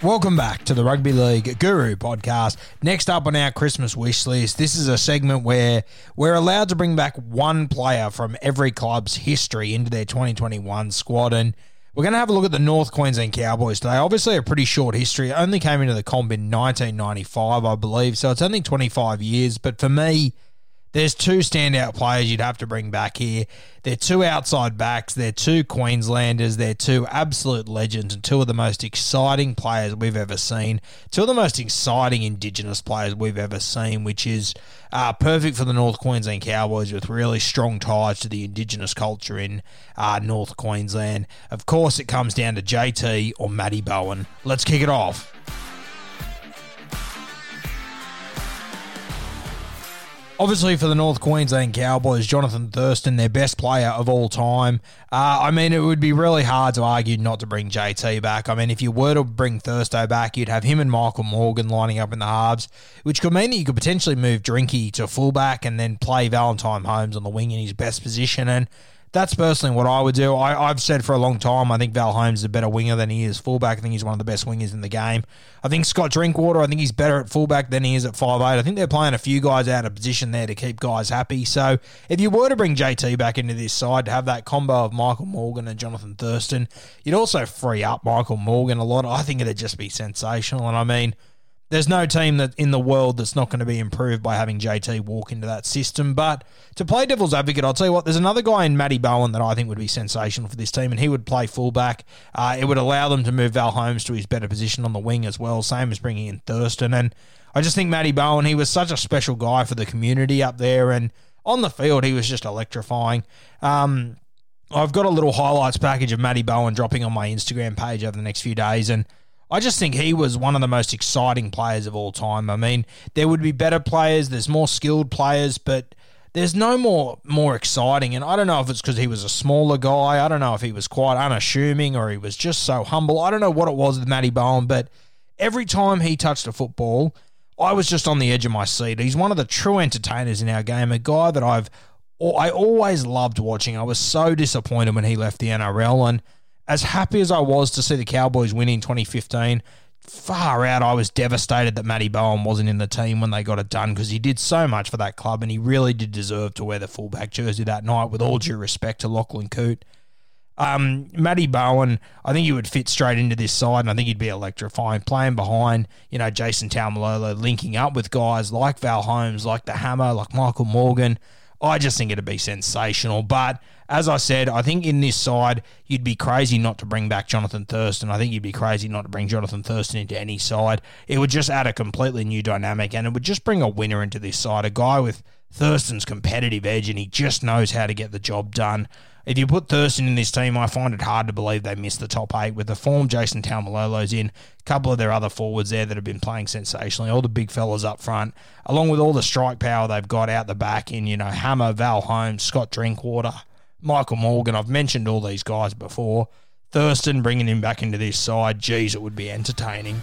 Welcome back to the Rugby League Guru podcast. Next up on our Christmas wish list, this is a segment where we're allowed to bring back one player from every club's history into their 2021 squad. And we're going to have a look at the North Queensland Cowboys today. Obviously, a pretty short history. Only came into the comp in 1995, I believe. So it's only 25 years. But for me, there's two standout players you'd have to bring back here. They're two outside backs. They're two Queenslanders. They're two absolute legends and two of the most exciting players we've ever seen. Two of the most exciting Indigenous players we've ever seen, which is uh, perfect for the North Queensland Cowboys with really strong ties to the Indigenous culture in uh, North Queensland. Of course, it comes down to JT or Matty Bowen. Let's kick it off. Obviously, for the North Queensland Cowboys, Jonathan Thurston, their best player of all time. Uh, I mean, it would be really hard to argue not to bring JT back. I mean, if you were to bring Thursto back, you'd have him and Michael Morgan lining up in the halves, which could mean that you could potentially move Drinky to fullback and then play Valentine Holmes on the wing in his best position. And that's personally what I would do. I, I've said for a long time, I think Val Holmes is a better winger than he is fullback. I think he's one of the best wingers in the game. I think Scott Drinkwater, I think he's better at fullback than he is at 5'8. I think they're playing a few guys out of position there to keep guys happy. So if you were to bring JT back into this side to have that combo of Michael Morgan and Jonathan Thurston, you'd also free up Michael Morgan a lot. I think it'd just be sensational. And I mean, there's no team that in the world that's not going to be improved by having JT walk into that system. But to play devil's advocate, I'll tell you what, there's another guy in Matty Bowen that I think would be sensational for this team, and he would play fullback. Uh, it would allow them to move Val Holmes to his better position on the wing as well, same as bringing in Thurston. And I just think Matty Bowen, he was such a special guy for the community up there, and on the field, he was just electrifying. Um, I've got a little highlights package of Matty Bowen dropping on my Instagram page over the next few days, and I just think he was one of the most exciting players of all time. I mean, there would be better players, there's more skilled players, but there's no more more exciting. And I don't know if it's because he was a smaller guy. I don't know if he was quite unassuming or he was just so humble. I don't know what it was with Matty Bowen, but every time he touched a football, I was just on the edge of my seat. He's one of the true entertainers in our game, a guy that I've I always loved watching. I was so disappointed when he left the NRL and as happy as I was to see the Cowboys win in 2015, far out, I was devastated that Matty Bowen wasn't in the team when they got it done because he did so much for that club and he really did deserve to wear the fullback jersey that night, with all due respect to Lachlan Coote. Um, Matty Bowen, I think he would fit straight into this side, and I think he'd be electrifying. Playing behind, you know, Jason Taumalolo, linking up with guys like Val Holmes, like the Hammer, like Michael Morgan. I just think it'd be sensational. But as I said, I think in this side, you'd be crazy not to bring back Jonathan Thurston. I think you'd be crazy not to bring Jonathan Thurston into any side. It would just add a completely new dynamic and it would just bring a winner into this side. A guy with Thurston's competitive edge and he just knows how to get the job done. If you put Thurston in this team, I find it hard to believe they missed the top eight. With the form Jason Taumalolo's in, a couple of their other forwards there that have been playing sensationally, all the big fellas up front, along with all the strike power they've got out the back in, you know, Hammer, Val Holmes, Scott Drinkwater, Michael Morgan. I've mentioned all these guys before. Thurston bringing him back into this side, geez, it would be entertaining.